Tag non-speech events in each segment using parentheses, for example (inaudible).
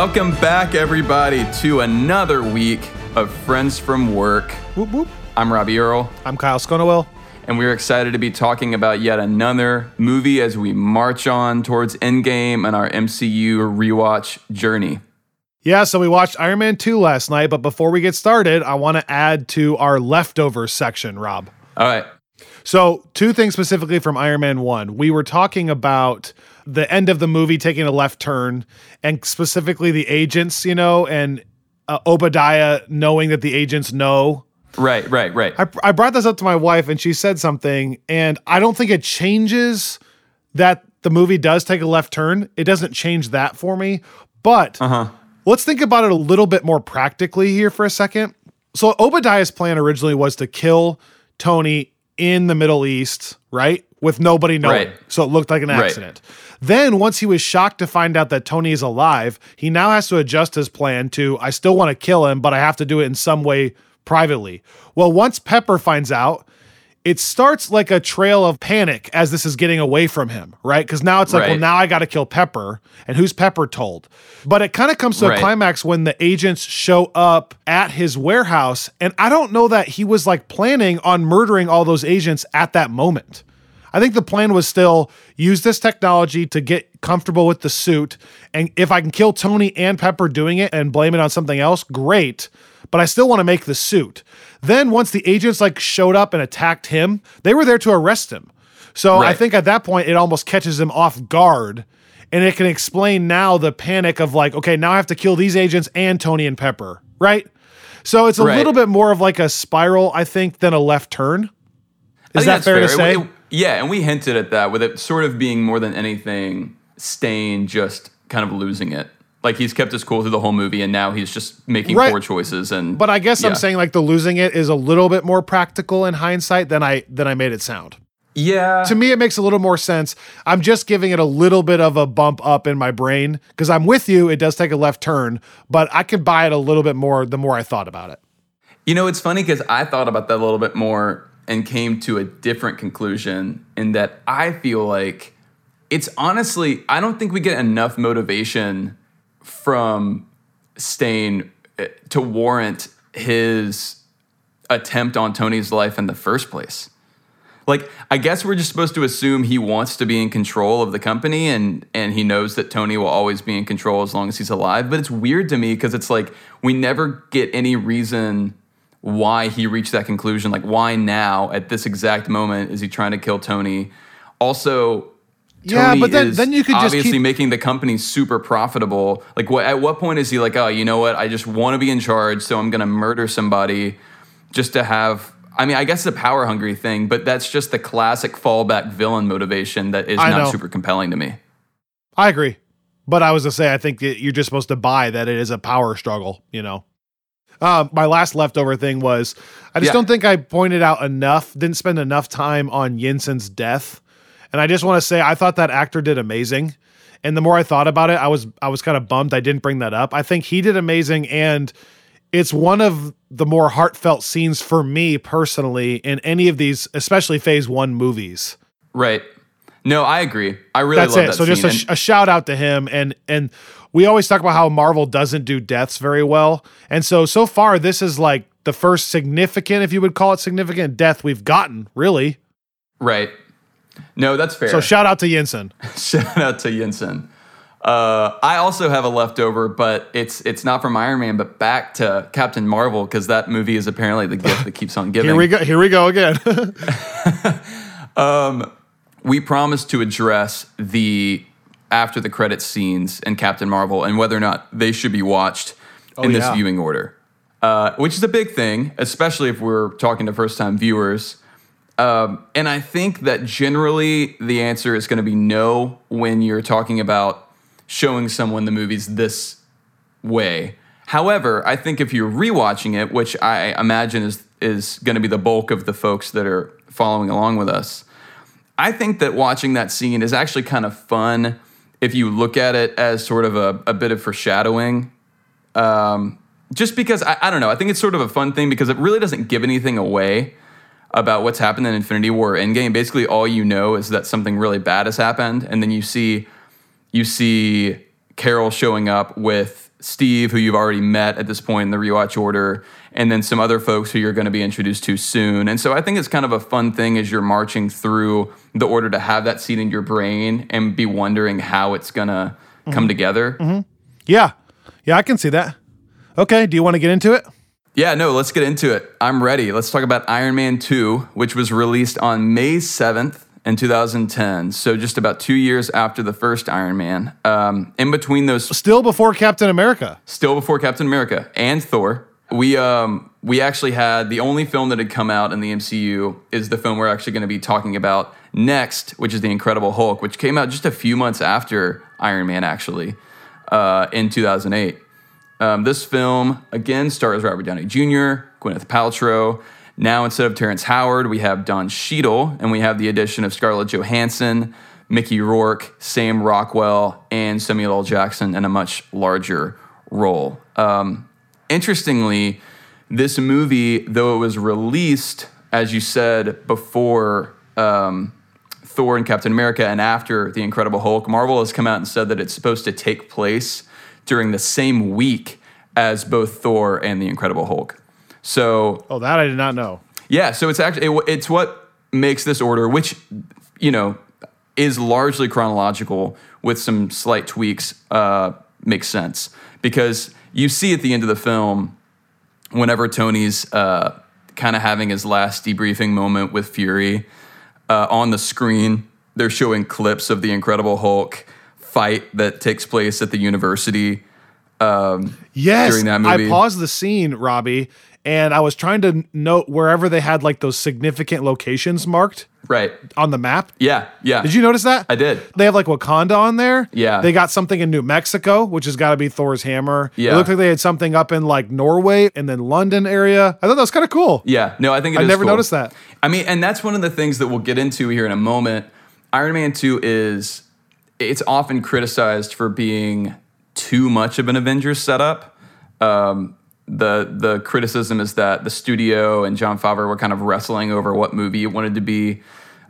Welcome back, everybody, to another week of Friends from Work. Whoop, whoop. I'm Robbie Earl, I'm Kyle Sconowell. and we're excited to be talking about yet another movie as we march on towards Endgame and our MCU rewatch journey. Yeah, so we watched Iron Man 2 last night, but before we get started, I want to add to our leftover section, Rob. All right. So, two things specifically from Iron Man 1. We were talking about the end of the movie taking a left turn, and specifically the agents, you know, and uh, Obadiah knowing that the agents know. Right, right, right. I, I brought this up to my wife, and she said something, and I don't think it changes that the movie does take a left turn. It doesn't change that for me. But Uh-huh. let's think about it a little bit more practically here for a second. So Obadiah's plan originally was to kill Tony in the Middle East, right? With nobody knowing. Right. So it looked like an Right. accident. Then once he was shocked to find out that Tony is alive, he now has to adjust his plan to I still want to kill him, but I have to do it in some way privately. Well, once Pepper finds out, it starts like a trail of panic as this is getting away from him, right? Because now it's like, well, now I got to kill Pepper. And who's Pepper told? But it kind of comes to Right. a climax when the agents show up at his warehouse. And I don't know that he was like planning on murdering all those agents at that moment. I think the plan was still use this technology to get comfortable with the suit. And if I can kill Tony and Pepper doing it and blame it on something else, great. But I still want to make the suit. Then once the agents like showed up and attacked him, they were there to arrest him. So I think at that point it almost catches him off guard. And it can explain now the panic of like, okay, now I have to kill these agents and Tony and Pepper, right? So it's a Right. little bit more of like a spiral, I think, than a left turn. Is that that's fair, to say? It- it- yeah, and we hinted at that with it sort of being more than anything, Stane just kind of losing it. Like he's kept his cool through the whole movie, and now he's just making Right. poor choices. And But I guess I'm saying like the losing it is a little bit more practical in hindsight than I than I made it sound. yeah, To me, it makes a little more sense. I'm just giving it a little bit of a bump up in my brain because I'm with you. It does take a left turn, but I could buy it a little bit more the more I thought about it. You know, it's funny because I thought about that a little bit more and came to a different conclusion in that I feel like it's honestly, I don't think we get enough motivation from Stane eh, to warrant his attempt on Tony's life in the first place. Like, I guess we're just supposed to assume he wants to be in control of the company and and he knows that Tony will always be in control as long as he's alive. But it's weird to me because it's like we never get any reason why he reached that conclusion. Like, why now at this exact moment is he trying to kill Tony? Also, Yeah, but then- then you could just obviously keep- making the company super profitable. Like, what at what point is he like, oh, you know what? I just want to be in charge, so I'm going to murder somebody just to have. I mean, I guess it's a power hungry thing, but that's just the classic fallback villain motivation that is I not know. super compelling to me. I agree. But I was to say, I think that you're just supposed to buy that it is a power struggle, you know? Uh, my last leftover thing was I just Yeah. don't think I pointed out enough, didn't spend enough time on Yinsen's death. And I just want to say I thought that actor did amazing. And the more I thought about it, I was I was kind of bummed I didn't bring that up. I think he did amazing and it's one of the more heartfelt scenes for me personally in any of these, especially phase one movies. Right. No, I agree. I really That's love it. that So just a, sh- a shout out to him, and and we always talk about how Marvel doesn't do deaths very well, and so so far this is like the first significant, if you would call it significant, death we've gotten. Really. Right. No, that's fair. So shout out to Yinsen. (laughs) Shout out to Yinsen. Uh, I also have a leftover, but it's it's not from Iron Man, but back to Captain Marvel because that movie is apparently the gift that keeps on (laughs) giving. Here we go. Here we go again. (laughs) we promised to address the after the credits scenes in Captain Marvel and whether or not they should be watched in this yeah. viewing order, uh, which is a big thing, especially if we're talking to first time viewers. Um, and I think that generally the answer is going to be no when you're talking about showing someone the movies this way. However, I think if you're rewatching it, which I imagine is is going to be the bulk of the folks that are following along with us, I think that watching that scene is actually kind of fun if you look at it as sort of a, a bit of foreshadowing. Um, just because I, I don't know, I think it's sort of a fun thing because it really doesn't give anything away about what's happened in Infinity War Endgame. Basically, all you know is that something really bad has happened, and then you see you see Carol showing up with Steve, who you've already met at this point in the rewatch order, and then some other folks who you're going to be introduced to soon. And so I think it's kind of a fun thing as you're marching through the order to have that seat in your brain and be wondering how it's going to come mm-hmm. together. Mm-hmm. Yeah. Yeah, I can see that. Okay. Do you want to get into it? Yeah, no, let's get into it. I'm ready. Let's talk about Iron Man 2, which was released on May 7th in 2010. So just about two years after the first Iron Man. Um, in between those, Still before Captain America. still before Captain America and Thor, we um, we actually had the only film that had come out in the MCU is the film we're actually going to be talking about next, which is The Incredible Hulk, which came out just a few months after Iron Man, actually, uh, in 2008. Um, this film again stars Robert Downey Jr., Gwyneth Paltrow. Now instead of Terrence Howard, we have Don Cheadle, and we have the addition of Scarlett Johansson, Mickey Rourke, Sam Rockwell, and Samuel L. Jackson in a much larger role. Um, interestingly, this movie, though it was released, as you said, before um, Thor and Captain America and after The Incredible Hulk, Marvel has come out and said that it's supposed to take place during the same week as both Thor and The Incredible Hulk. So Oh, that I did not know. yeah, so it's actually it, it's what makes this order, which you know is largely chronological with some slight tweaks, uh, makes sense because you see at the end of the film whenever Tony's uh, kind of having his last debriefing moment with Fury uh, on the screen, they're showing clips of the Incredible Hulk fight that takes place at the university. Um, Yes, during that movie. I paused the scene, Robbie, and I was trying to note wherever they had like those significant locations marked right? on the map. Yeah, yeah. Did you notice that? I did. They have like Wakanda on there. Yeah. They got something in New Mexico, which has got to be Thor's hammer. Yeah. It looked like they had something up in like Norway and then London area. I thought that was kind of cool. Yeah, no, I think it I never cool. noticed that. I mean, and that's one of the things that we'll get into here in a moment. Iron Man 2 is it's often criticized for being too much of an Avengers setup. Um, the the criticism is that the studio and Jon Favreau were kind of wrestling over what movie it wanted to be.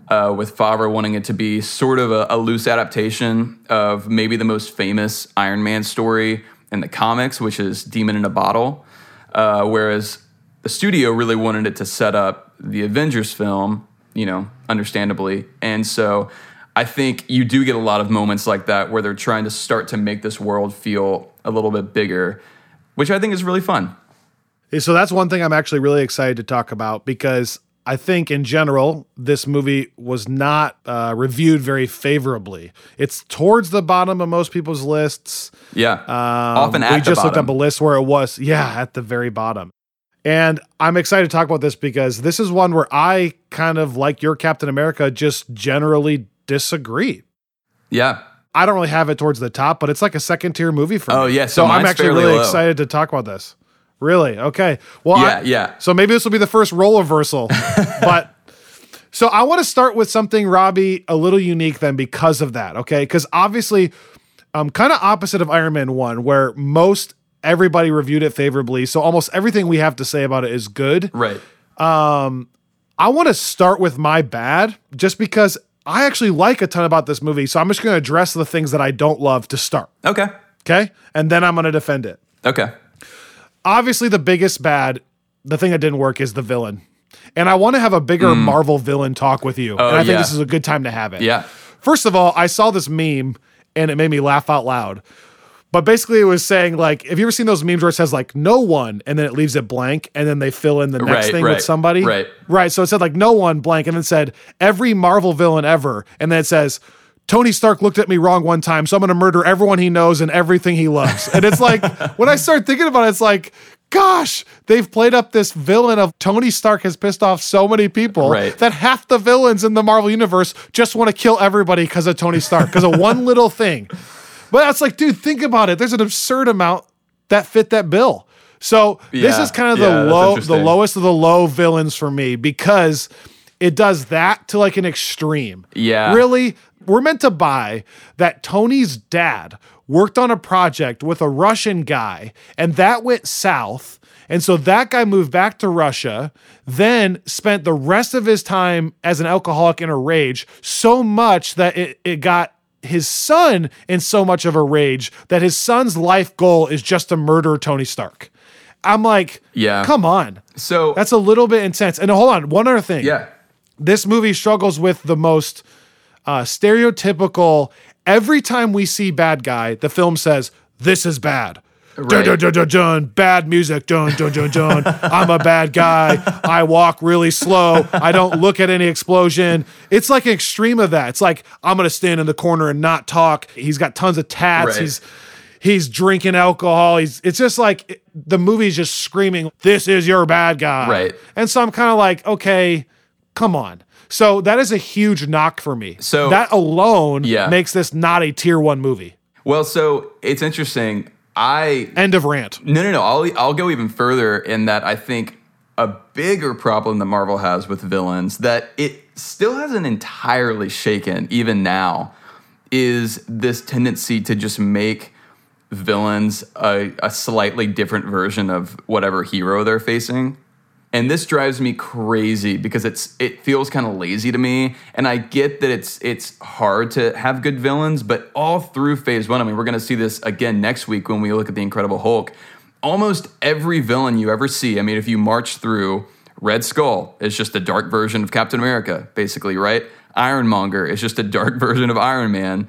Uh, with Favreau wanting it to be sort of a, a loose adaptation of maybe the most famous Iron Man story in the comics, which is Demon in a Bottle. Uh, whereas the studio really wanted it to set up the Avengers film, you know, understandably. And so I think you do get a lot of moments like that where they're trying to start to make this world feel a little bit bigger, which I think is really fun. So that's one thing I'm actually really excited to talk about because I think in general, this movie was not uh, reviewed very favorably. It's towards the bottom of most people's lists. Yeah. Um, Often at we just looked up a list where it was, yeah, at the very bottom. And I'm excited to talk about this because this is one where I kind of like your Captain America, just generally disagree. yeah. I don't really have it towards the top, but it's like a second tier movie for Oh, me. Oh, yeah, so so I'm actually really low. excited to talk about this. Really? Okay. Well, Yeah, I- yeah. So maybe this will be the first role reversal, (laughs) but. So I want to start with something, Robbie, a little unique then because of that, okay? Because obviously, um, kind of opposite of Iron Man 1, where most everybody reviewed it favorably. So almost everything we have to say about it is good. Right. Um, I want to start with my bad just because I actually like a ton about this movie. So I'm just going to address the things that I don't love to start, Okay. okay? And then I'm going to defend it. Okay. Obviously, the biggest bad, the thing that didn't work is the villain. And I want to have a bigger mm. Marvel villain talk with you. Oh, and I think yeah. this is a good time to have it. Yeah. First of all, I saw this meme and it made me laugh out loud. But basically, it was saying like, have you ever seen those memes where it says like no one and then it leaves it blank and then they fill in the next Right, thing right, with somebody? right. Right. So it said like no one blank and then said every Marvel villain ever. And then it says, Tony Stark looked at me wrong one time, so I'm gonna murder everyone he knows and everything he loves. And it's like (laughs) when I start thinking about it, it's like, gosh, they've played up this villain of Tony Stark has pissed off so many people Right. that half the villains in the Marvel universe just want to kill everybody because of Tony Stark, because of one little thing. But it's like, dude, think about it. There's an absurd amount that fit that bill. So this is kind of the that's low, the lowest of the low villains for me because it does that to like an extreme. Yeah. Really, we're meant to buy that Tony's dad worked on a project with a Russian guy and that went south. And so that guy moved back to Russia, then spent the rest of his time as an alcoholic in a rage so much that it, it got his son in so much of a rage that his son's life goal is just to murder Tony Stark. I'm like, Yeah. come on. So That's a little bit intense. And hold on, one other thing. yeah. This movie struggles with the most uh, stereotypical. Every time we see bad guy, the film says, This is bad. Right. dun, dun, dun, dun, bad music. Dun, dun, dun, dun. I'm a bad guy. I walk really slow. I don't look at any explosion. It's like an extreme of that. It's like, I'm going to stand in the corner and not talk. He's got tons of tats. Right. He's he's drinking alcohol. He's it's just like the movie's just screaming, "This is your bad guy." Right. And so I'm kind of like, okay, come on. So that is a huge knock for me. So- that alone Yeah. makes this not a tier one movie. Well, so it's interesting. I End of rant. No, no, no. I'll I'll go even further in that I think a bigger problem that Marvel has with villains that it still hasn't entirely shaken even now is this tendency to just make villains a, a slightly different version of whatever hero they're facing. And this drives me crazy because it's it feels kind of lazy to me. And I get that it's it's hard to have good villains, but all through phase one, I mean, we're gonna see this again next week when we look at the Incredible Hulk. Almost every villain you ever see, I mean, if you march through Red Skull is just a dark version of Captain America, basically, right? Ironmonger is just a dark (laughs) version of Iron Man.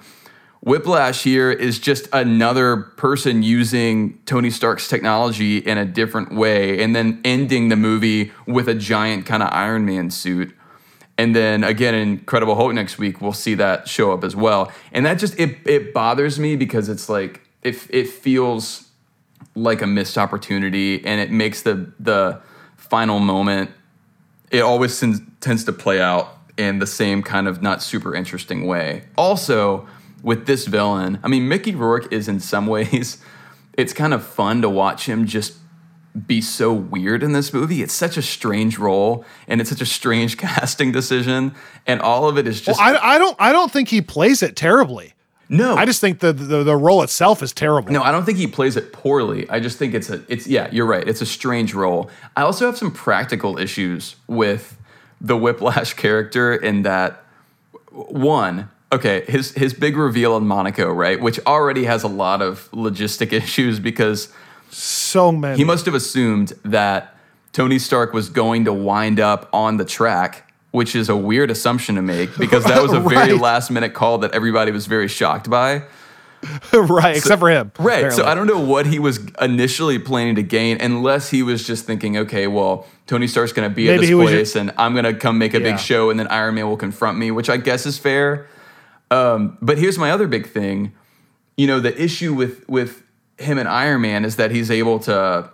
Whiplash here is just another person using Tony Stark's technology in a different way and then ending the movie with a giant kind of Iron Man suit. And then again in Incredible Hulk next week, we'll see that show up as well. And that just it it bothers me because it's like it it feels like a missed opportunity and it makes the the final moment it always tends to play out in the same kind of not super interesting way. Also, with this villain, I mean, Mickey Rourke is in some ways, (laughs) it's kind of fun to watch him just be so weird in this movie. It's such a strange role and it's such a strange (laughs) casting decision. And all of it is just. I, I don't I don't think he plays it terribly. no. I just think the, the the role itself is terrible. No, I don't think he plays it poorly. I just think it's a it's yeah, you're right. It's a strange role. I also have some practical issues with the Whiplash (laughs) character in that one, okay, his his big reveal in Monaco, right, which already has a lot of logistic (laughs) issues because So many. he must have assumed that Tony Stark was going to wind up on the track, which is a weird assumption to make because that was a (laughs) very Right. last minute call that everybody was very shocked by. (laughs) right, except for him. Right. So. I don't know what he was initially planning to gain, unless he was just thinking, okay, well, Tony Stark's going to be at this place, and I'm going to come make a Yeah. big show, and then Iron Man will confront me, which I guess is fair. Um, but here's my other big thing. You know, the issue with with him and Iron Man is that he's able to,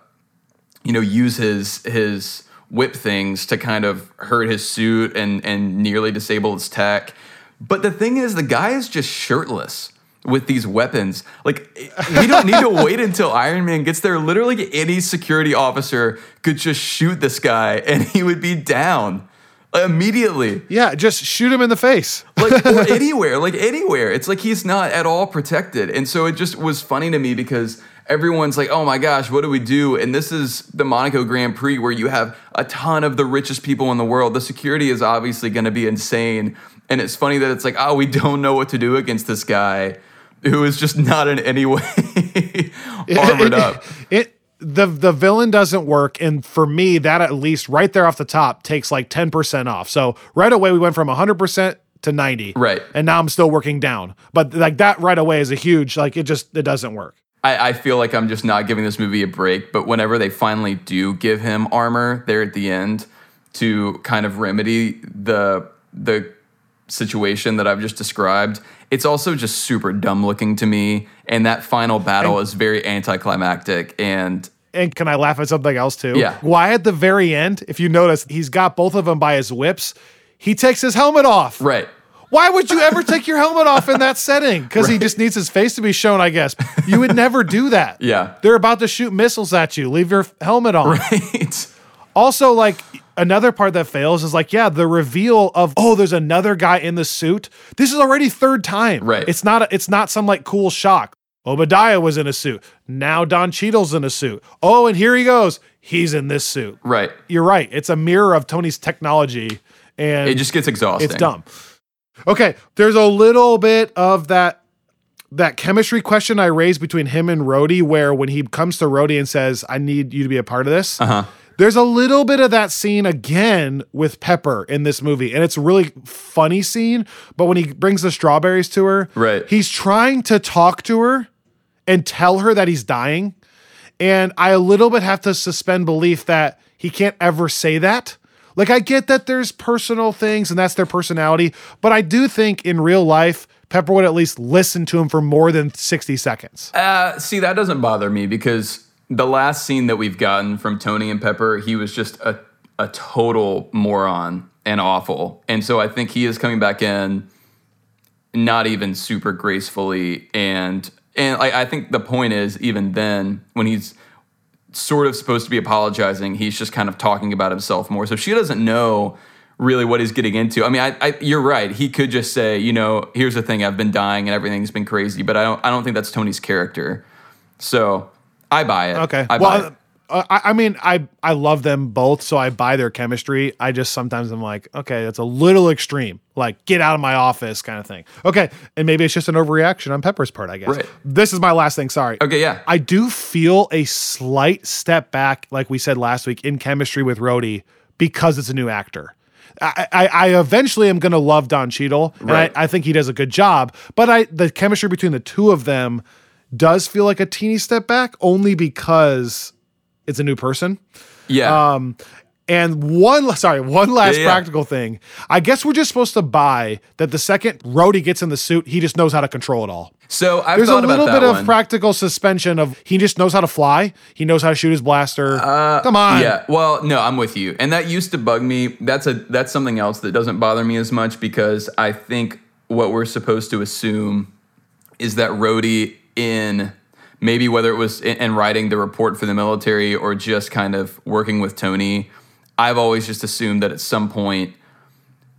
you know, use his his whip things to kind of hurt his suit and and nearly disable his tech. But the thing is, the guy is just shirtless with these weapons. Like, we don't need to wait until Iron Man gets there. Literally, any security officer could just shoot this guy and he would be down immediately. Yeah, just shoot him in the face. Like, (laughs) or anywhere, like anywhere. It's like he's not at all protected. And so it just was funny to me because everyone's like, oh my gosh, what do we do? And this is the Monaco Grand Prix where you have a ton of the richest people in the world. The security is obviously going to be insane. And it's funny that it's like, oh, we don't know what to do against this guy who is just not in any way (laughs) armored up. It the the villain doesn't work, and for me, that at least right there off the top takes like ten percent off. So right away, we went from hundred percent to ninety, Right. And now I'm still working down, but like that right away is a huge like it just it doesn't work. I, I feel like I'm just not giving this movie a break, but whenever they finally do give him armor there at the end to kind of remedy the the situation that I've just described, it's also just super dumb looking to me. And that final battle is very anticlimactic and And can I laugh at something else too? Yeah. Why at the very end, if you notice, he's got both of them by his whips. He takes his helmet off. right. Why would you ever take your helmet off in that setting? Because he just needs his face to be shown, I guess. You would never do that. (laughs) Yeah. They're about to shoot missiles at you. Leave your helmet on. Right. Also, like another part that fails is like, yeah, the reveal of oh, there's another guy in the suit. This is already third time. Right. It's not. A, it's not some like cool shock. Obadiah was in a suit. Now Don Cheadle's in a suit. Oh, and here he goes. He's in this suit. Right. You're right. It's a mirror of Tony's technology, and It just gets exhausting. it's dumb. Okay, there's a little bit of that that chemistry question I raised between him and Rhodey, where when he comes to Rhodey and says, "I need you to be a part of this," Uh-huh. There's a little bit of that scene again with Pepper in this movie, and it's a really funny scene. But when he brings the strawberries to her, Right. he's trying to talk to her and tell her that he's dying, and I a little bit have to suspend belief that he can't ever say that. Like I get that there's personal things and that's their personality, but I do think in real life Pepper would at least listen to him for more than 60 seconds. Uh, see, that doesn't bother me because the last scene that we've gotten from Tony and Pepper, he was just a, a total moron and awful. And so I think he is coming back in not even super gracefully. And and I, I think the point is, even then, when he's sort of supposed to be apologizing, he's just kind of talking about himself more. So she doesn't know really what he's getting into. I mean, I, I, you're right. He could just say, you know, here's the thing: I've been dying and everything's been crazy. But I don't, I don't think that's Tony's character. So I buy it. Okay. I buy well, it. uh, I, I mean, I I love them both, so I buy their chemistry. I just sometimes I'm like, okay, that's a little extreme. Like, get out of my office, kind of thing. Okay, and maybe it's just an overreaction on Pepper's part. I guess. Right. This is my last thing. Sorry. Okay, yeah. I do feel a slight step back, like we said last week, in chemistry with Rhodey because it's a new actor. I, I, I eventually am going to love Don Cheadle, and Right. I, I think he does a good job. But I the chemistry between the two of them does feel like a teeny step back, only because it's a new person. yeah. Um, and one, (laughs) sorry, one last Yeah, yeah. practical thing. I guess we're just supposed to buy that the second Rhodey gets in the suit, he just knows how to control it all. so I've There's a little bit one. of practical suspension of he just knows how to fly. He knows how to shoot his blaster. Come on. Uh, Yeah, well, no, I'm with you, and that used to bug me. That's a that's something else that doesn't bother me as much because I think what we're supposed to assume is that Rhodey in maybe whether it was in, in writing the report for the military or just kind of working with Tony. I've always just assumed that at some point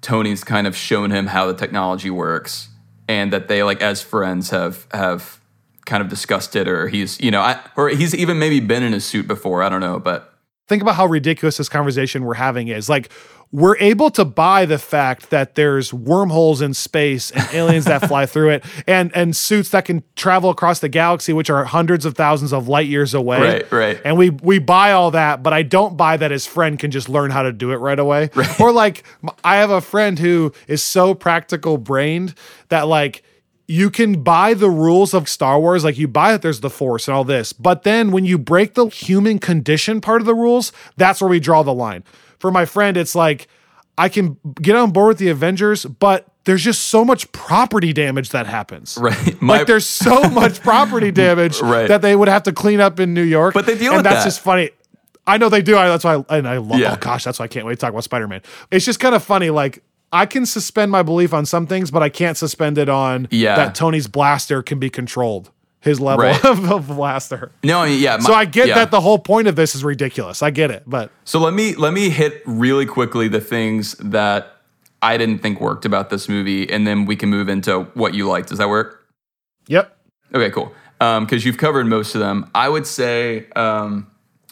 Tony's kind of shown him how the technology works, and that they like as friends have have kind of discussed it, or he's you know, I, or he's even maybe been in a suit before. I don't know, but Think about how ridiculous this conversation we're having is. Like, we're able to buy the fact that there's wormholes in space and (laughs) aliens that fly through it and and suits that can travel across the galaxy which are hundreds of thousands of light years away. Right, right. And we we buy all that, but I don't buy that his friend can just learn how to do it right away. Or like i have a friend who is so practical brained that like you can buy the rules of Star Wars, like you buy that there's the Force and all this, but then when you break the human condition part of the rules, that's where we draw the line. For my friend, it's like I can get on board with the Avengers, but there's just so much property damage that happens. (laughs) Right. My- like there's so (laughs) much property damage (laughs) Right. that they would have to clean up in New York. But they deal and with that's that. just funny. I know they do. I, that's why. I, and I love. Oh yeah. Oh gosh, that's why I can't wait to talk about Spider Man. It's just kind of funny. Like I can suspend my belief on some things, but I can't suspend it on Yeah. that Tony's blaster can be controlled. His level Right. (laughs) of, of blaster. no, yeah. So I get yeah. that the whole point of this is ridiculous. I get it, but So let me let me hit really quickly the things that I didn't think worked about this movie, and then we can move into what you liked. Does that work? yep. Okay, cool. Because you've covered most of them. I would say, um,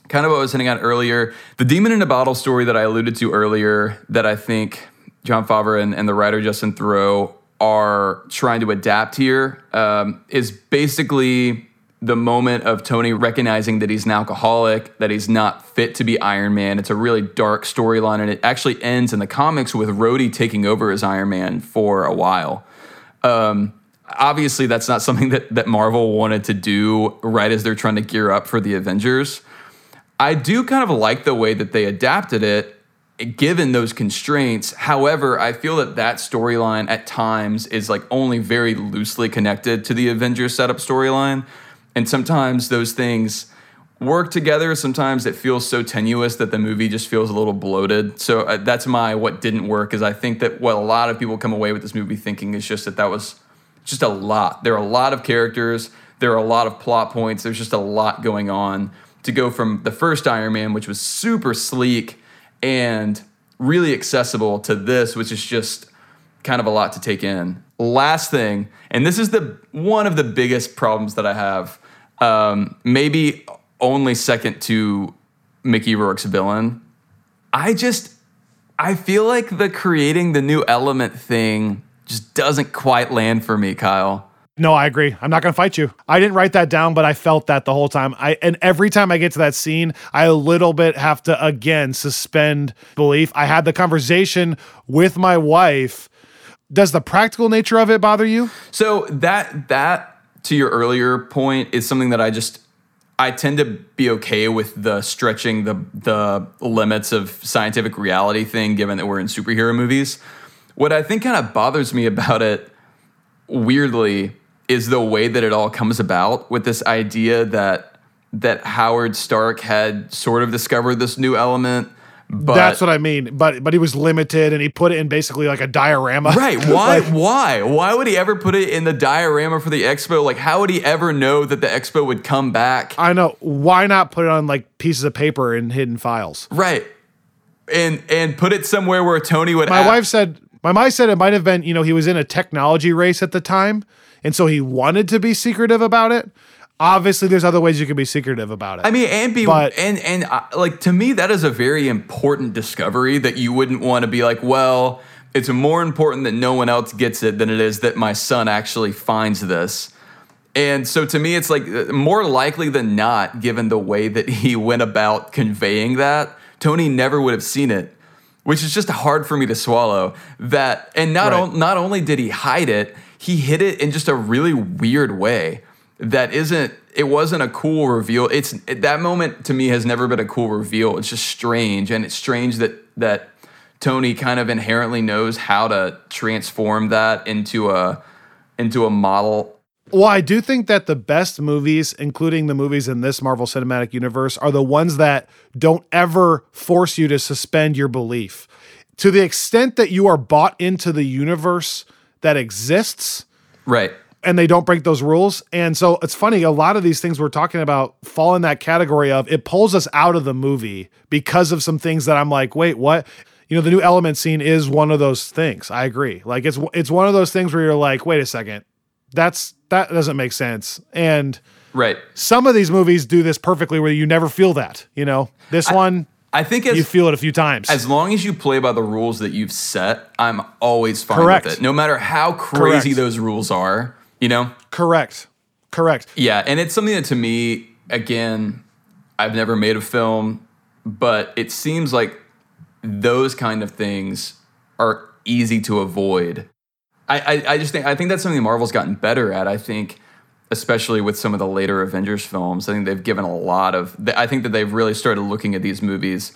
kind of what I was hitting on earlier, the demon in a bottle story that I alluded to earlier, that I think Jon Favreau and, and the writer Justin Theroux are trying to adapt here, um, is basically the moment of Tony recognizing that he's an alcoholic, that he's not fit to be Iron Man. It's a really dark storyline, and it actually ends in the comics with Rhodey taking over as Iron Man for a while obviously that's not something that, that Marvel wanted to do right as they're trying to gear up for the Avengers. I do kind of like the way that they adapted it given those constraints. However, I feel that that storyline at times is like only very loosely connected to the Avengers setup storyline. And sometimes those things work together. Sometimes it feels so tenuous that the movie just feels a little bloated. So uh, that's my what didn't work is I think that what a lot of people come away with this movie thinking is just that that was just a lot. There are a lot of characters. There are a lot of plot points. There's just a lot going on to go from the first Iron Man, which was super sleek and really accessible, to this, which is just kind of a lot to take in. Last thing, and this is the one of the biggest problems that I have, um, maybe only second to Mickey Rourke's villain. I just I feel like the creating the new element thing just doesn't quite land for me, Kyle. No, I agree. I'm not going to fight you. I didn't write that down, but I felt that the whole time. I and every time I get to that scene, I a little bit have to again suspend belief. I had the conversation with my wife. Does the practical nature of it bother you? So that that to your earlier point is something that I just I tend to be okay with the stretching the the limits of scientific reality thing given that we're in superhero movies. What I think kind of bothers me about it weirdly is the way that it all comes about with this idea that that Howard Stark had sort of discovered this new element. But That's what I mean. But but he was limited and he put it in basically like a diorama. Right. (laughs) Why? why? Why would he ever put it in the diorama for the expo? Like, how would he ever know that the expo would come back? I know. Why not put it on like pieces of paper in hidden files? Right. And and put it somewhere where Tony would. My ask- wife said my wife said it might have been, you know, he was in a technology race at the time, and so he wanted to be secretive about it. Obviously, there's other ways you can be secretive about it. I mean, and be But- and and uh, like to me, that is a very important discovery that you wouldn't want to be like, well, it's more important that no one else gets it than it is that my son actually finds this. And so to me, it's like uh, more likely than not, given the way that he went about conveying that, Tony never would have seen it, which is just hard for me to swallow. That and not Right. on, not only did he hide it, he hid it in just a really weird way that isn't. It wasn't a cool reveal. It's that moment to me has never been a cool reveal. It's just strange, and it's strange that that Tony kind of inherently knows how to transform that into a into a model Well, I do think that the best movies, including the movies in this Marvel Cinematic Universe, are the ones that don't ever force you to suspend your belief. To the extent that you are bought into the universe that exists right. and they don't break those rules. And so it's funny, a lot of these things we're talking about fall in that category of it pulls us out of the movie because of some things that I'm like, wait, what? You know, the new element scene is one of those things. I agree. Like it's it's one of those things where you're like, wait a second. That's that doesn't make sense. And Right. some of these movies do this perfectly where you never feel that, you know. This one I think as you feel it a few times. as long as you play by the rules that you've set, I'm always fine Correct. with it. No matter how crazy Correct. those rules are, you know? Correct. Correct. Yeah, and it's something that to me, again, I've never made a film, but it seems like those kind of things are easy to avoid. I, I, I just think I think that's something Marvel's gotten better at. I think, especially with some of the later Avengers films, I think they've given a lot of. I think that they've really started looking at these movies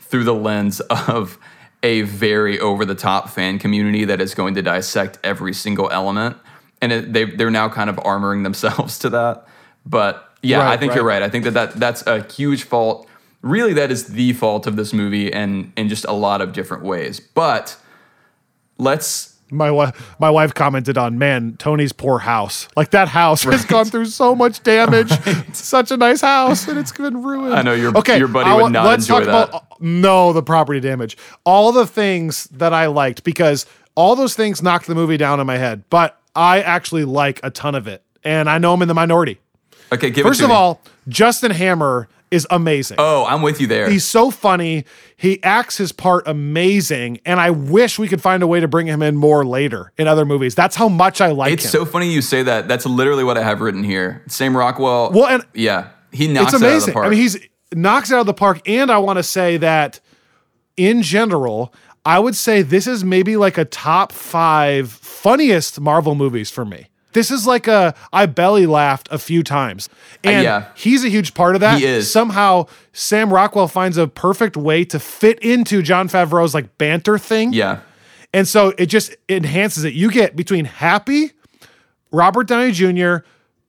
through the lens (laughs) of a very over the top fan community that is going to dissect every single element, and it, they they're now kind of armoring themselves (laughs) to that. But yeah, I Right, think you're right. right. I think that, that that's a huge fault. Really, that is the fault of this movie, and in just a lot of different ways. But let's My wife, my wife commented on, man, Tony's poor house. Like that house has gone through so much damage. (laughs) It's such a nice house, and it's been ruined. I know your- okay. your buddy I would not let's enjoy talk about no the property damage. All the things that I liked because all those things knocked the movie down in my head, but I actually like a ton of it, and I know I'm in the minority. okay. Give First it to of me. all, Justin Hammer is amazing. oh, I'm with you there. He's so funny. He acts his part amazing, and I wish we could find a way to bring him in more later in other movies. That's how much I like It's him. so funny you say that. That's literally what I have written here. Sam Rockwell. Well, and- yeah, he knocks it's it out of the park. I mean, he's knocks it out of the park, and I want to say that in general, I would say this is maybe like a top five funniest Marvel movies for me. This is like a I belly laughed a few times, and Uh, yeah. he's a huge part of that. He is. somehow Sam Rockwell finds a perfect way to fit into Jon Favreau's like banter thing. yeah, And so it just enhances it. You get between Happy, Robert Downey Jr.,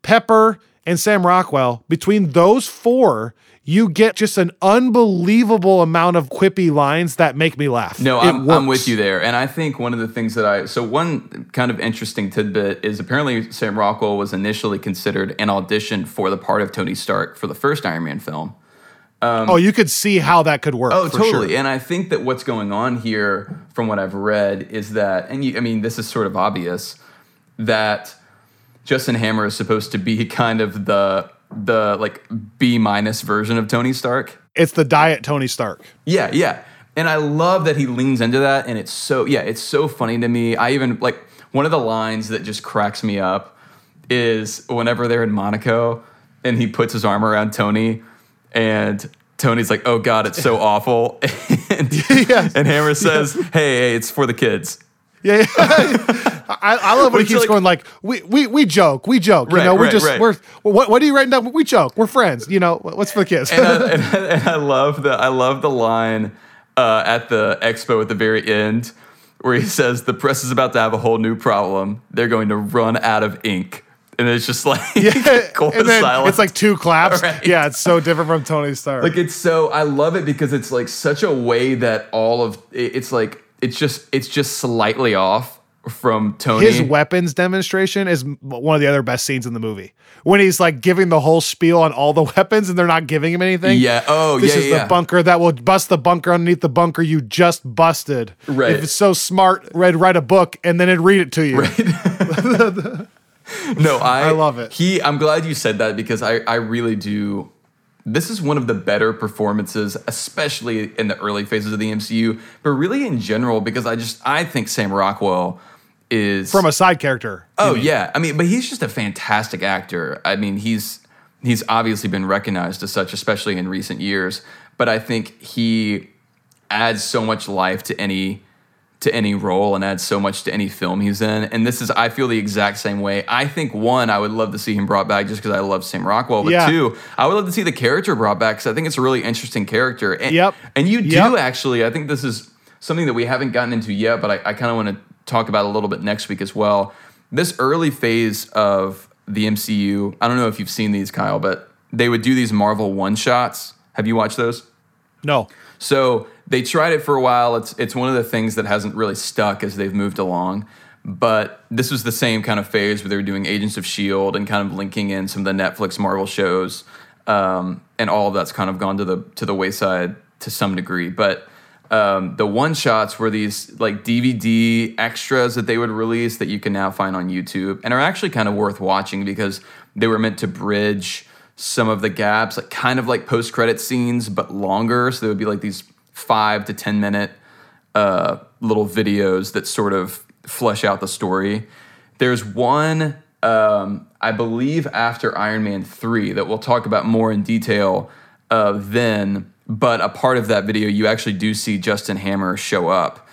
Pepper, and Sam Rockwell, between those four, you get just an unbelievable amount of quippy lines that make me laugh. no, I'm, I'm with you there. And I think one of the things that I so one kind of interesting tidbit is apparently Sam Rockwell was initially considered an audition for the part of Tony Stark for the first Iron Man film. Um, oh, you could see how that could work. Oh, totally. Sure. And I think that what's going on here, from what I've read, is that, and you, I mean, this is sort of obvious, that Justin Hammer is supposed to be kind of the the like B minus version of Tony Stark. It's the diet Tony Stark. Yeah, yeah. And I love that he leans into that, and it's so yeah, it's so funny to me. I even like one of the lines that just cracks me up is whenever they're in Monaco and he puts his arm around Tony and Tony's like, "Oh God, it's so (laughs) awful," (laughs) and, Yes. and Hammer says, "Hey, hey, it's for the kids." Yeah, yeah. (laughs) I, I love when he keeps like- going like we we we joke, we joke. Right, you know, we're right, just right. we're what what are you writing down? We joke. We're friends. You know, what's for the kids? and, I, (laughs) and, and I love the I love the line uh, at the expo at the very end where he says the press is about to have a whole new problem. They're going to run out of ink, and it's just (laughs) like cold and then it's like two claps. Right. Yeah, it's so different from Tony Stark. like it's so I love it because it's like such a way that all of it's like it's just it's just slightly off from Tony. his weapons demonstration is one of the other best scenes in the movie when he's like giving the whole spiel on all the (laughs) weapons and they're not giving him anything. Yeah. Oh, this yeah, is yeah. the bunker that will bust the bunker underneath the bunker you just busted. Right. If it's so smart, read write a book and then it'd read it to you. (laughs) (laughs) No, I I love it. He, I'm glad you said that because I, I really do. This is one of the better performances, especially in the early phases of the MCU, but really in general because I just I think Sam Rockwell is From a side character. Oh yeah, I mean, but he's just a fantastic actor. I mean, he's he's obviously been recognized as such, especially in recent years. But I think he adds so much life to any to any role and adds so much to any film he's in. And this is, I feel the exact same way. I think one, I would love to see him brought back just because I love Sam Rockwell. But Yeah. two, I would love to see the character brought back because I think it's a really interesting character. And, Yep. And you do Yep. actually. I think this is something that we haven't gotten into yet, but I, I kind of want to talk about a little bit next week as well. This early phase of the MCU, I don't know if you've seen these, Kyle, but they would do these Marvel one shots. Have you watched those? No. So they tried it for a while. It's it's one of the things that hasn't really stuck as they've moved along. But this was the same kind of phase where they were doing Agents of Shield and kind of linking in some of the Netflix Marvel shows, um, and all of that's kind of gone to the to the wayside to some degree. But um, the one shots were these like DVD extras that they would release that you can now find on YouTube and are actually kind of worth watching because they were meant to bridge some of the gaps, like kind of like post credit scenes, but longer. So there would be like these five to 10 minute uh, little videos that sort of flesh out the story. There's one, um, I believe, after Iron Man 3 that we'll talk about more in detail uh, then. But a part of that video, you actually do see Justin Hammer show up,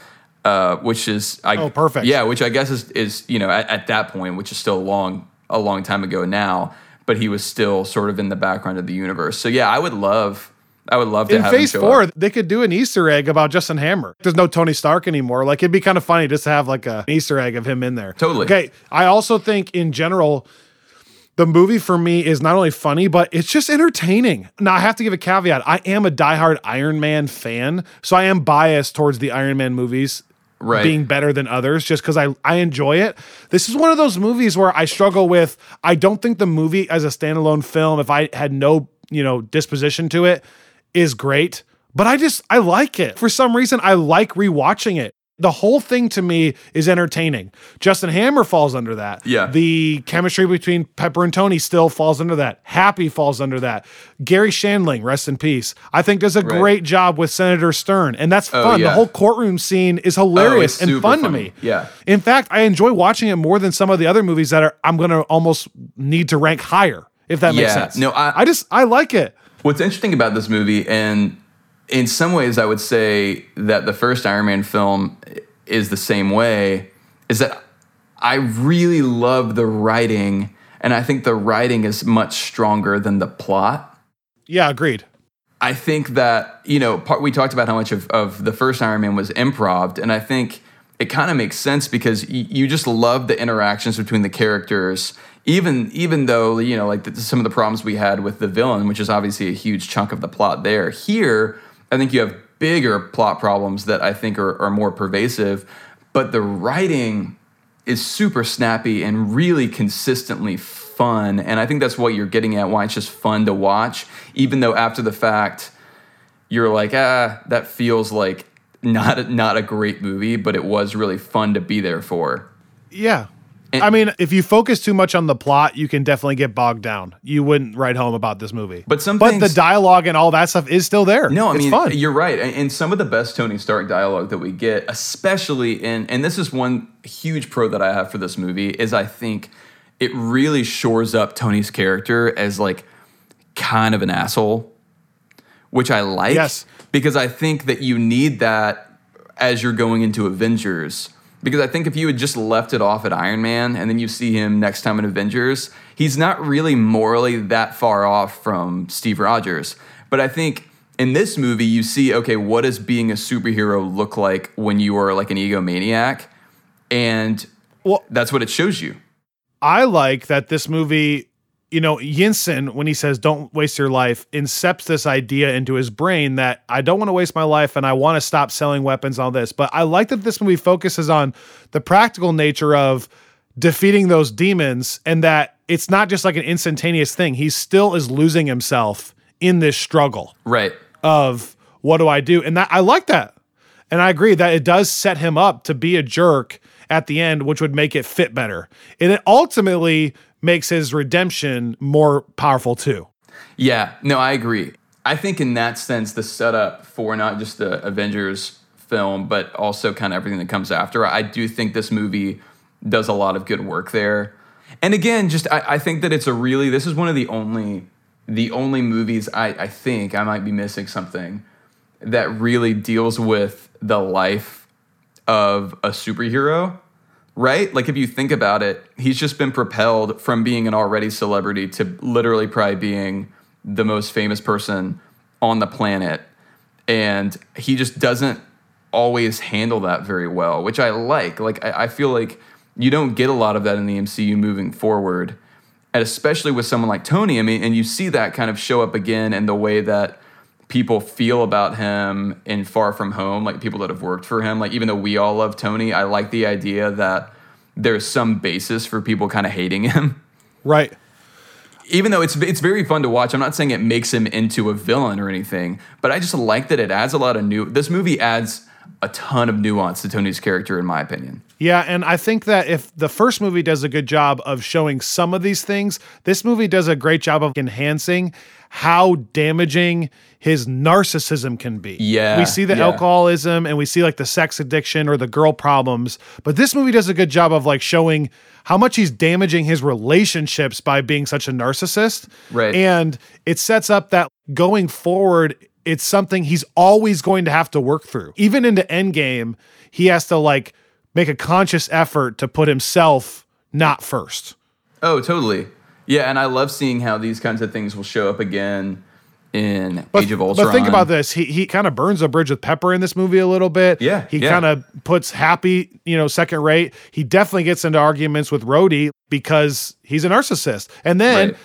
uh, which is I, Oh, perfect. Yeah, which I guess is is you know at, at that point, which is still a long a long time ago now, but he was still sort of in the background of the universe. So yeah, I would love I would love to In have phase four, up. they could do an Easter egg about Justin Hammer. There's no Tony Stark anymore. Like it'd be kind of funny just to have like a, an Easter egg of him in there. Totally. Okay. I also think in general, the movie for me is not only funny, but it's just entertaining. Now I have to give a caveat. I am a diehard Iron Man fan, so I am biased towards the Iron Man movies Right. being better than others just because I, I enjoy it. This is one of those movies where I struggle with I don't think the movie as a standalone film, if I had no, you know, disposition to it, is great. But I just I like it. For some reason, I like rewatching it. The whole thing to me is entertaining. Justin Hammer falls under that. Yeah. The chemistry between Pepper and Tony still falls under that. Happy falls under that. Garry Shandling, rest in peace. I think does a Right. great job with Senator Stern, and that's Oh, fun. The whole courtroom scene is hilarious oh, it's and super fun to me. Yeah. In fact, I enjoy watching it more than some of the other movies that are I'm gonna almost need to rank higher, if that makes sense. No, I- I just I like it. What's interesting about this movie, and in some ways, I would say that the first Iron Man film is the same way, is that I really love the writing, and I think the writing is much stronger than the plot. Yeah, agreed. I think that, you know, part, we talked about how much of, of the first Iron Man was improv, and I think it kind of makes sense because y- you just love the interactions between the characters, even even though, you know, like the, some of the problems we had with the villain, which is obviously a huge chunk of the plot there. Here, I think you have bigger plot problems that I think are, are more pervasive, but the writing is super snappy and really consistently fun. And I think that's what you're getting at, why it's just fun to watch, even though after the fact, you're like, ah, that feels like not not a great movie, but it was really fun to be there for. Yeah. And- I mean, if you focus too much on the plot, you can definitely get bogged down. You wouldn't write home about this movie. But some but the dialogue and all that stuff is still there. No, I it's mean fun. you're right. And and some of the best Tony Stark dialogue that we get, especially in and this is one huge pro that I have for this movie is I think it really shores up Tony's character as like kind of an asshole, which I like. Yes. Because I think that you need that as you're going into Avengers. Because I think if you had just left it off at Iron Man and then you see him next time in Avengers, he's not really morally that far off from Steve Rogers. But I think in this movie, you see, okay, what does being a superhero look like when you are like an egomaniac? And Well- that's what it shows you. I like that this movie, you know, Yinsen, when he says don't waste your life, incepts this idea into his brain that I don't want to waste my life and I want to stop selling weapons and all this. But I like that this movie focuses on the practical nature of defeating those demons and that it's not just like an instantaneous thing. He still is losing himself in this struggle Right. of what do I do? And that I like that. And I agree that it does set him up to be a jerk at the end, which would make it fit better. And it ultimately makes his redemption more powerful too. Yeah, no, I agree. I think in that sense, the setup for not just the Avengers film, but also kind of everything that comes after, I do think this movie does a lot of good work there. And again, just I, I think that it's a really this is one of the only the only movies I, I think I might be missing something that really deals with the life of a superhero, right? Like if you think about it, he's just been propelled from being an already celebrity to literally probably being the most famous person on the planet. And he just doesn't always handle that very well, which I like. Like I, I feel like you don't get a lot of that in the MCU moving forward. And especially with someone like Tony, I mean, and you see that kind of show up again in the way that people feel about him in Far From Home, like people that have worked for him. Like even though we all love Tony, I like the idea that there's some basis for people kind of hating him. (laughs) Right. Even though it's it's very fun to watch. I'm not saying it makes him into a villain or anything, but I just like that it adds a lot of new this movie adds a ton of nuance to Tony's character in my opinion. Yeah, and I think that if the first movie does a good job of showing some of these things, this movie does a great job of enhancing how damaging his narcissism can be. Yeah, We see the yeah. alcoholism and we see like the sex addiction or the girl problems, but this movie does a good job of like showing how much he's damaging his relationships by being such a narcissist. Right. And it sets up that going forward, it's something he's always going to have to work through. Even into Endgame, he has to like make a conscious effort to put himself not first. Oh, totally. Yeah, and I love seeing how these kinds of things will show up again in But, Age of Ultron. but think about this. He he kind of burns a bridge with Pepper in this movie a little bit. Yeah, He yeah. kind of puts Happy, you know, second rate. He definitely gets into arguments with Rhodey because he's a narcissist. And then Right.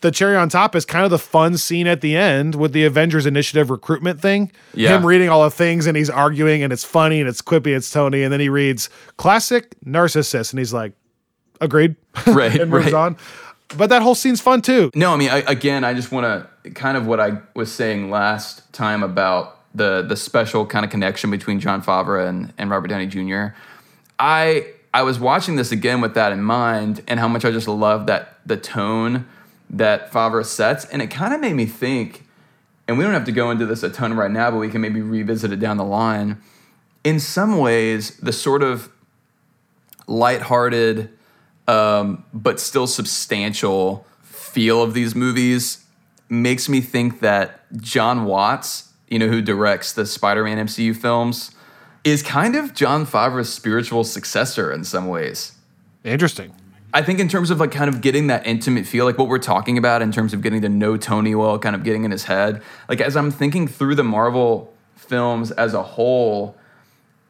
the cherry on top is kind of the fun scene at the end with the Avengers Initiative recruitment thing. Yeah. Him reading all the things and he's arguing and it's funny and it's quippy, it's Tony. And then he reads classic narcissist and he's like, agreed. (laughs) Right, and moves right. on. But that whole scene's fun too. No, I mean, I, again, I just want to kind of what I was saying last time about the the special kind of connection between Jon Favreau and, and Robert Downey Jr. I I was watching this again with that in mind, and how much I just love that the tone that Favreau sets, and it kind of made me think. And we don't have to go into this a ton right now, but we can maybe revisit it down the line. In some ways, the sort of lighthearted um, but still substantial feel of these movies makes me think that Jon Watts, you know, who directs the Spider-Man MCU films, is kind of Jon Favreau's spiritual successor in some ways. Interesting. I think in terms of like kind of getting that intimate feel, like what we're talking about in terms of getting to know Tony well, kind of getting in his head. Like as I'm thinking through the Marvel films as a whole,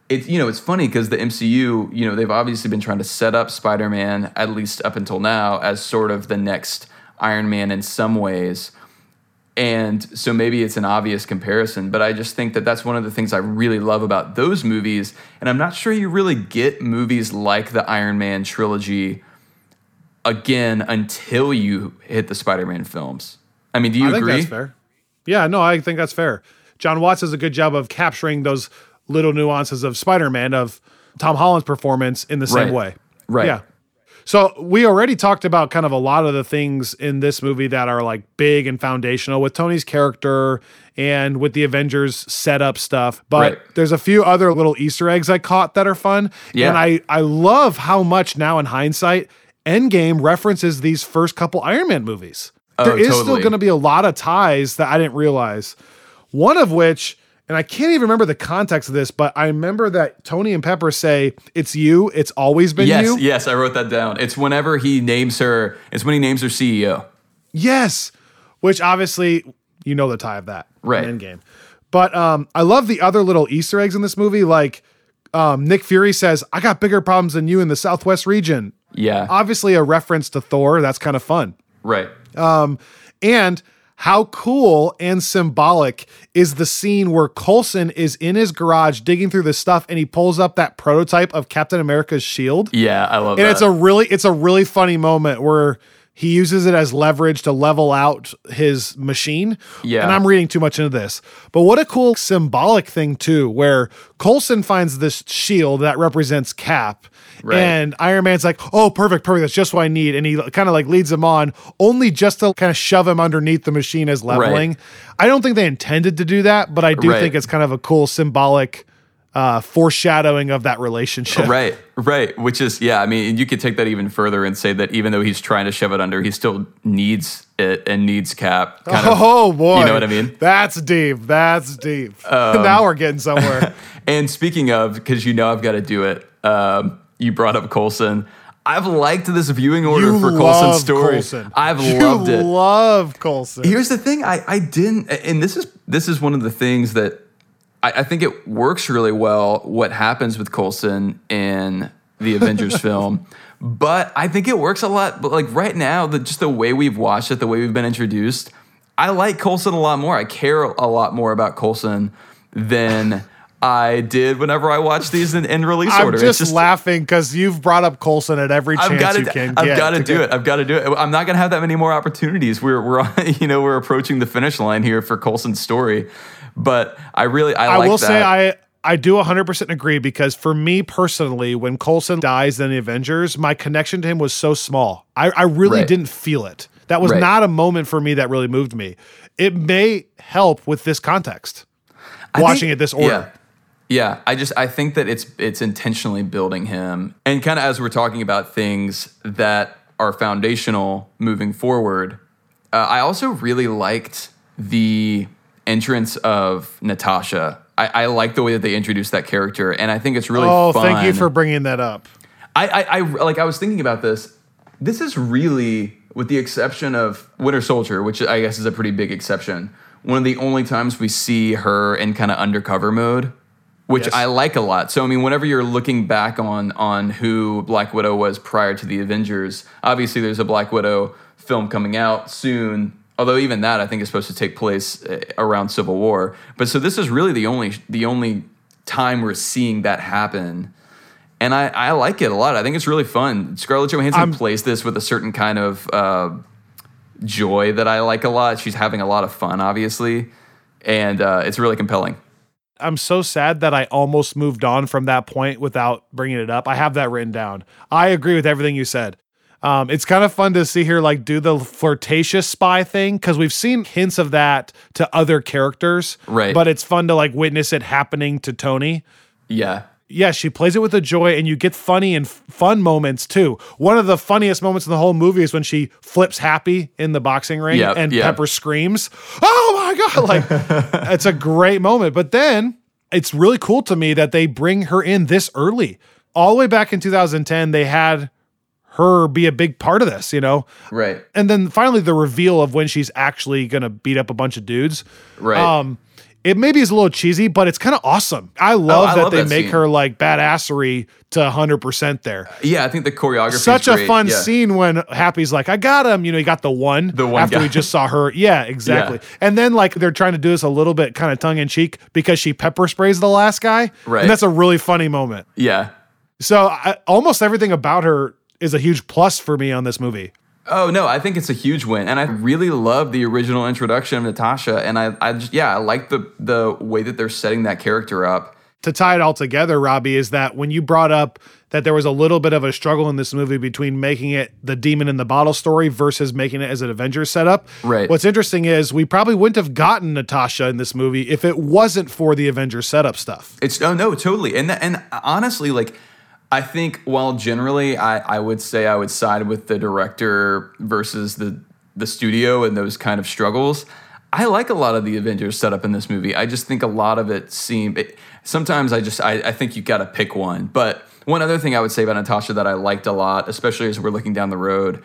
it's you know it's funny because the MCU, you know, they've obviously been trying to set up Spider-Man at least up until now as sort of the next Iron Man in some ways. And so maybe it's an obvious comparison, but I just think that that's one of the things I really love about those movies. And I'm not sure you really get movies like the Iron Man trilogy again until you hit the Spider-Man films. I mean, do you I think agree? that's fair. Yeah, no, I think that's fair. Jon Watts does a good job of capturing those little nuances of Spider-Man of Tom Holland's performance in the same Right. way. Right. Yeah. So we already talked about kind of a lot of the things in this movie that are like big and foundational with Tony's character and with the Avengers setup stuff. But Right. there's a few other little Easter eggs I caught that are fun. Yeah. And I, I love how much now in hindsight, Endgame references these first couple Iron Man movies. Oh, there is still going to be a lot of ties that I didn't realize. One of which, and I can't even remember the context of this, but I remember that Tony and Pepper say, It's you, it's always been Yes, you. yes, yes, I wrote that down. It's whenever he names her. It's when he names her CEO. Yes, which obviously you know the tie of that Right. in Endgame. But um, I love the other little Easter eggs in this movie. Like um, Nick Fury says, "I got bigger problems than you in the Southwest region." Yeah, Obviously, a reference to Thor. That's kind of fun. right. Um, And how cool and symbolic is the scene where Coulson is in his garage digging through the stuff and he pulls up that prototype of Captain America's shield. Yeah, I love and that. it's a really it's a really funny moment where he uses it as leverage to level out his machine. Yeah. And I'm reading too much into this. But what a cool symbolic thing too, where Coulson finds this shield that represents Cap. Right. And Iron Man's like, oh, perfect, perfect. That's just what I need. And he kind of like leads him on, only just to kind of shove him underneath the machine as leveling. I don't think they intended to do that, but I do Right. think it's kind of a cool symbolic uh, foreshadowing of that relationship. (laughs) Right, right. Which is, yeah, I mean, you could take that even further and say that even though he's trying to shove it under, he still needs it and needs Cap. Kind of, oh boy, You know what I mean? Um, That's deep. That's deep. (laughs) now we're getting somewhere. (laughs) And speaking of, because you know I've got to do it, um, you brought up Coulson. I've liked this viewing order you for Coulson's story. Coulson. I've you loved it. Love Coulson. Here's the thing, I, I didn't, and this is this is one of the things that I, I think it works really well. What happens with Coulson in the Avengers (laughs) film, but I think it works a lot. But like right now, the just the way we've watched it, the way we've been introduced, I like Coulson a lot more. I care a lot more about Coulson than (laughs) I did whenever I watched these in, in release I'm order. just, just laughing because you've brought up Coulson at every I've chance got you can. I've got to to do get- it. I've got to do it. I'm not going to have that many more opportunities. We're we're on, (laughs) you know we're approaching the finish line here for Coulson's story, but I really I, I like will that. say I I do 100% agree because for me personally, when Coulson dies in the Avengers, my connection to him was so small. I, I really Right. didn't feel it. That was Right. not a moment for me that really moved me. It may help with this context. I watching think- it this order. Yeah. yeah, I just I think that it's it's intentionally building him, and kind of as we're talking about things that are foundational moving forward. Uh, I also really liked the entrance of Natasha. I, I like the way that they introduced that character, and I think it's really Oh, fun. thank you for bringing that up. I, I, I like I was thinking about this. This is really, with the exception of Winter Soldier, which I guess is a pretty big exception, one of the only times we see her in kind of undercover mode, which Yes. I like a lot. So I mean, whenever you're looking back on on who Black Widow was prior to the Avengers, obviously there's a Black Widow film coming out soon. Although even that I think is supposed to take place uh, around Civil War. But so this is really the only the only time we're seeing that happen and I, I like it a lot. I think it's really fun. Scarlett Johansson I'm- plays this with a certain kind of uh, joy that I like a lot. She's having a lot of fun, obviously, and uh, it's really compelling. I'm so sad that I almost moved on from that point without bringing it up. I have that written down. I agree with everything you said. Um, it's kind of fun to see her like do the flirtatious spy thing because we've seen hints of that to other characters, Right. But it's fun to like witness it happening to Tony. Yeah, Yeah, she plays it with a joy, and you get funny and f- fun moments too. One of the funniest moments in the whole movie is when she flips Happy in the boxing ring, Yep, and yep. Pepper screams, "Oh my god!" (laughs) Like it's a great moment. But then it's really cool to me that they bring her in this early. All the way back in 2010, they had her be a big part of this, you know. right, And then finally, the reveal of when she's actually gonna beat up a bunch of dudes. right. Um, it maybe is a little cheesy, but it's kind of awesome. I love Oh, I that love they that make scene. her like badassery to 100% there. yeah, I think the choreography Such a fun Yeah. scene when Happy's like, I got him. You know, he got the one, The one after guy. we just saw her. (laughs) Yeah, exactly. Yeah. And then like they're trying to do this a little bit kind of tongue in cheek because she pepper sprays the last guy. Right. And that's a really funny moment. Yeah. So I, almost everything about her is a huge plus for me on this movie. Oh no, I think it's a huge win, and I really love the original introduction of Natasha, and I, I just yeah, I like the the way that they're setting that character up, To tie it all together, Robbie, is that when you brought up that there was a little bit of a struggle in this movie between making it the demon in the bottle story versus making it as an Avengers setup. Right. What's interesting is we probably wouldn't have gotten Natasha in this movie if it wasn't for the Avengers setup stuff. It's oh no, totally. And and honestly, like I think while generally I, I would say I would side with the director versus the the studio and those kind of struggles. I like a lot of the Avengers setup in this movie. I just think a lot of it seemed. Sometimes I just I, I think you got to pick one. But one other thing I would say about Natasha that I liked a lot, especially as we're looking down the road,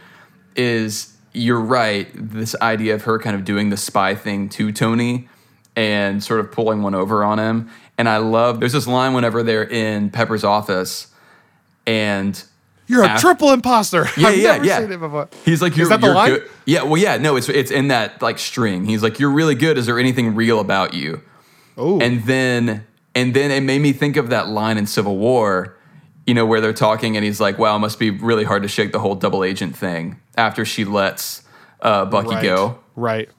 is you're right. This idea of her kind of doing the spy thing to Tony and sort of pulling one over on him. And I love there's this line whenever they're in Pepper's office and You're a triple imposter. (laughs) Yeah, I've yeah, never yeah. seen it before. He's like, you're, that the line? good. Yeah, well, yeah, no, it's it's in that like string. He's like, you're really good. Is there anything real about you? Oh, And then and then it made me think of that line in Civil War, you know, where they're talking and he's like, wow, it must be really hard to shake the whole double agent thing after she lets uh, Bucky right, go. right.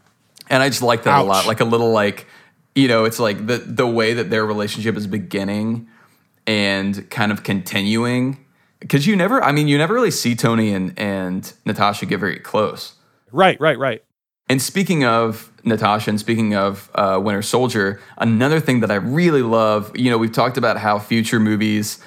And I just like that a lot. Like a little like, you know, it's like the the way that their relationship is beginning and kind of continuing. Because you never, I mean, you never really see Tony and and Natasha get very close. Right, right, right. And speaking of Natasha and speaking of uh, Winter Soldier, another thing that I really love, you know, we've talked about how future movies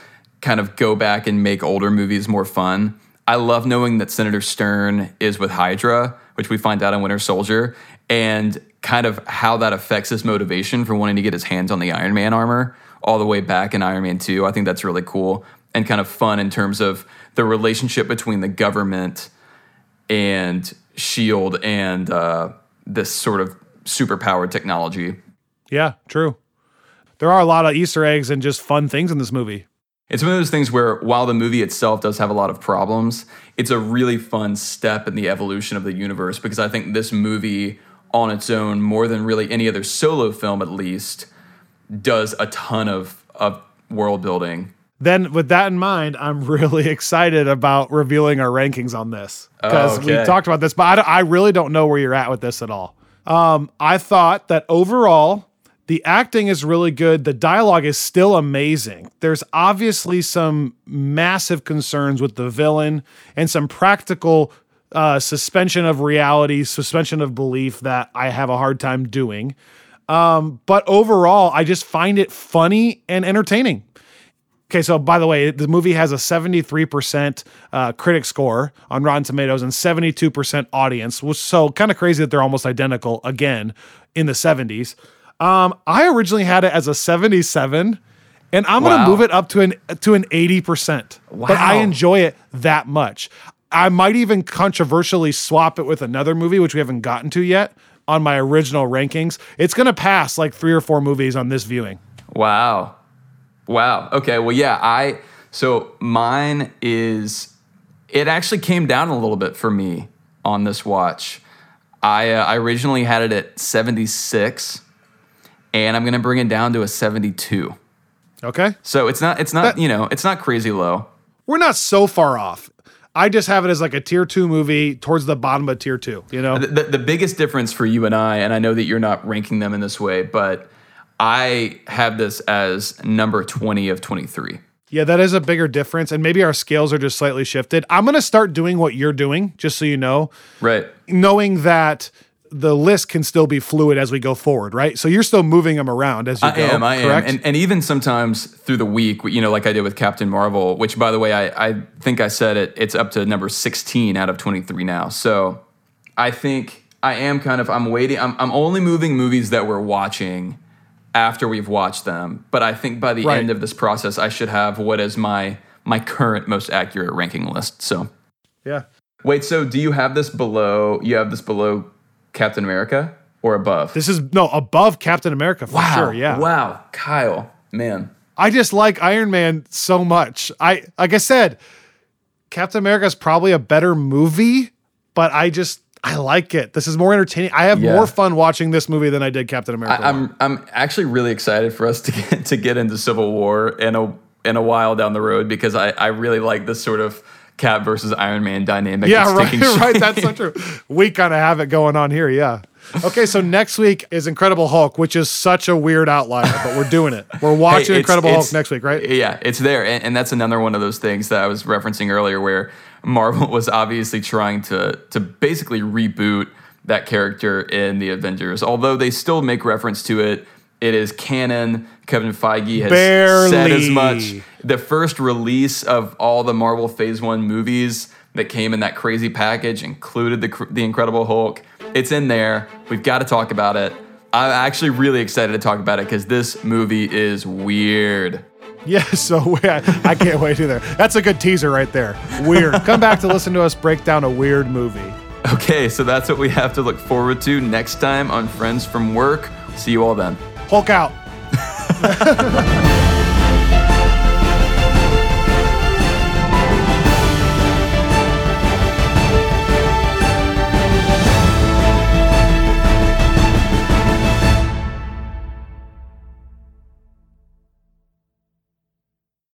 kind of go back and make older movies more fun. I love knowing that Senator Stern is with Hydra, which we find out in Winter Soldier, and kind of how that affects his motivation for wanting to get his hands on the Iron Man armor all the way back in Iron Man 2. I think that's really cool and kind of fun in terms of the relationship between the government and Shield and uh, this sort of superpowered technology. Yeah, true. There are a lot of Easter eggs and just fun things in this movie. It's one of those things where while the movie itself does have a lot of problems, it's a really fun step in the evolution of the universe because I think this movie on its own, more than really any other solo film at least, does a ton of, of world building. Then, with that in mind, I'm really (laughs) excited about revealing our rankings on this because Okay. we talked about this, but I, don't- I really don't know where you're at with this at all. Um, I thought that overall, the acting is really good. The dialogue is still amazing. There's obviously some massive concerns with the villain and some practical uh, suspension of reality, suspension of belief that I have a hard time doing. Um, but overall, I just find it funny and entertaining. Okay, so by the way, the movie has a 73% uh, critic score on Rotten Tomatoes and 72% audience, which so kind of crazy that they're almost identical again in the 70s. Um, I originally had it as a 77, and I'm Wow. gonna move it up to an to an 80%. But I enjoy it that much. I might even controversially swap it with another movie, which we haven't gotten to yet on my original rankings. It's gonna pass like three or four movies on this viewing. Wow. Wow. Okay. Well, yeah, I so mine is it actually came down a little bit for me on this watch. I uh, I originally had it at 76 and I'm going to bring it down to a 72. Okay. So it's not it's not, That- you know, it's not crazy low. we're not so far off. I just have it as like a tier two movie towards the bottom of tier two, you know? The, the, the biggest difference for you and I, and I know that you're not ranking them in this way, but I have this as number 20 of 23. Yeah, that is a bigger difference. And maybe our scales are just slightly shifted. I'm going to start doing what you're doing, just so you know, Right. knowing that the list can still be fluid as we go forward, right? So you're still moving them around as you I go. am, I correct? am. And, and even sometimes through the week, you know, like I did with Captain Marvel, which by the way, I, I think I said it, it's up to number 16 out of 23 now. So I think I am kind of, I'm waiting, I'm, I'm only moving movies that we're watching after we've watched them. But I think by the Right. end of this process, I should have what is my, my current most accurate ranking list. So yeah. wait, so do you have this below, you have this below Captain America or above? This is no above Captain America for sure. Yeah. Wow. Kyle, man. I just like Iron Man so much. I like I said, Captain America is probably a better movie, but I just I like it. This is more entertaining. I have Yeah. more fun watching this movie than I did Captain America. I, I'm I'm actually really excited for us to get to get into Civil War in a in a while down the road because I, I really like this sort of Cap versus Iron Man dynamic. yeah, right, (laughs) right. That's so true. We kind of have it going on here. Yeah. Okay, so next week is Incredible Hulk, which is such a weird outlier, but we're doing it. We're watching Hey, it's- Incredible Hulk next week, right? Yeah, it's there, and, and that's another one of those things that I was referencing earlier, where Marvel (laughs) was obviously trying to to basically reboot that character in the Avengers. Although they still make reference to it, it is canon. Kevin Feige has said as much. The first release of all the Marvel Phase One movies that came in that crazy package included the the Incredible Hulk. It's in there. We've got to talk about it. I'm actually really excited to talk about it because this movie is weird. Yeah, (laughs) so yeah, I can't wait either. That's a good teaser right there. Weird. Come back to listen to us break down a weird movie. Okay, so that's what we have to look forward to next time on Friends from Work. See you all then. Hulk out. (laughs)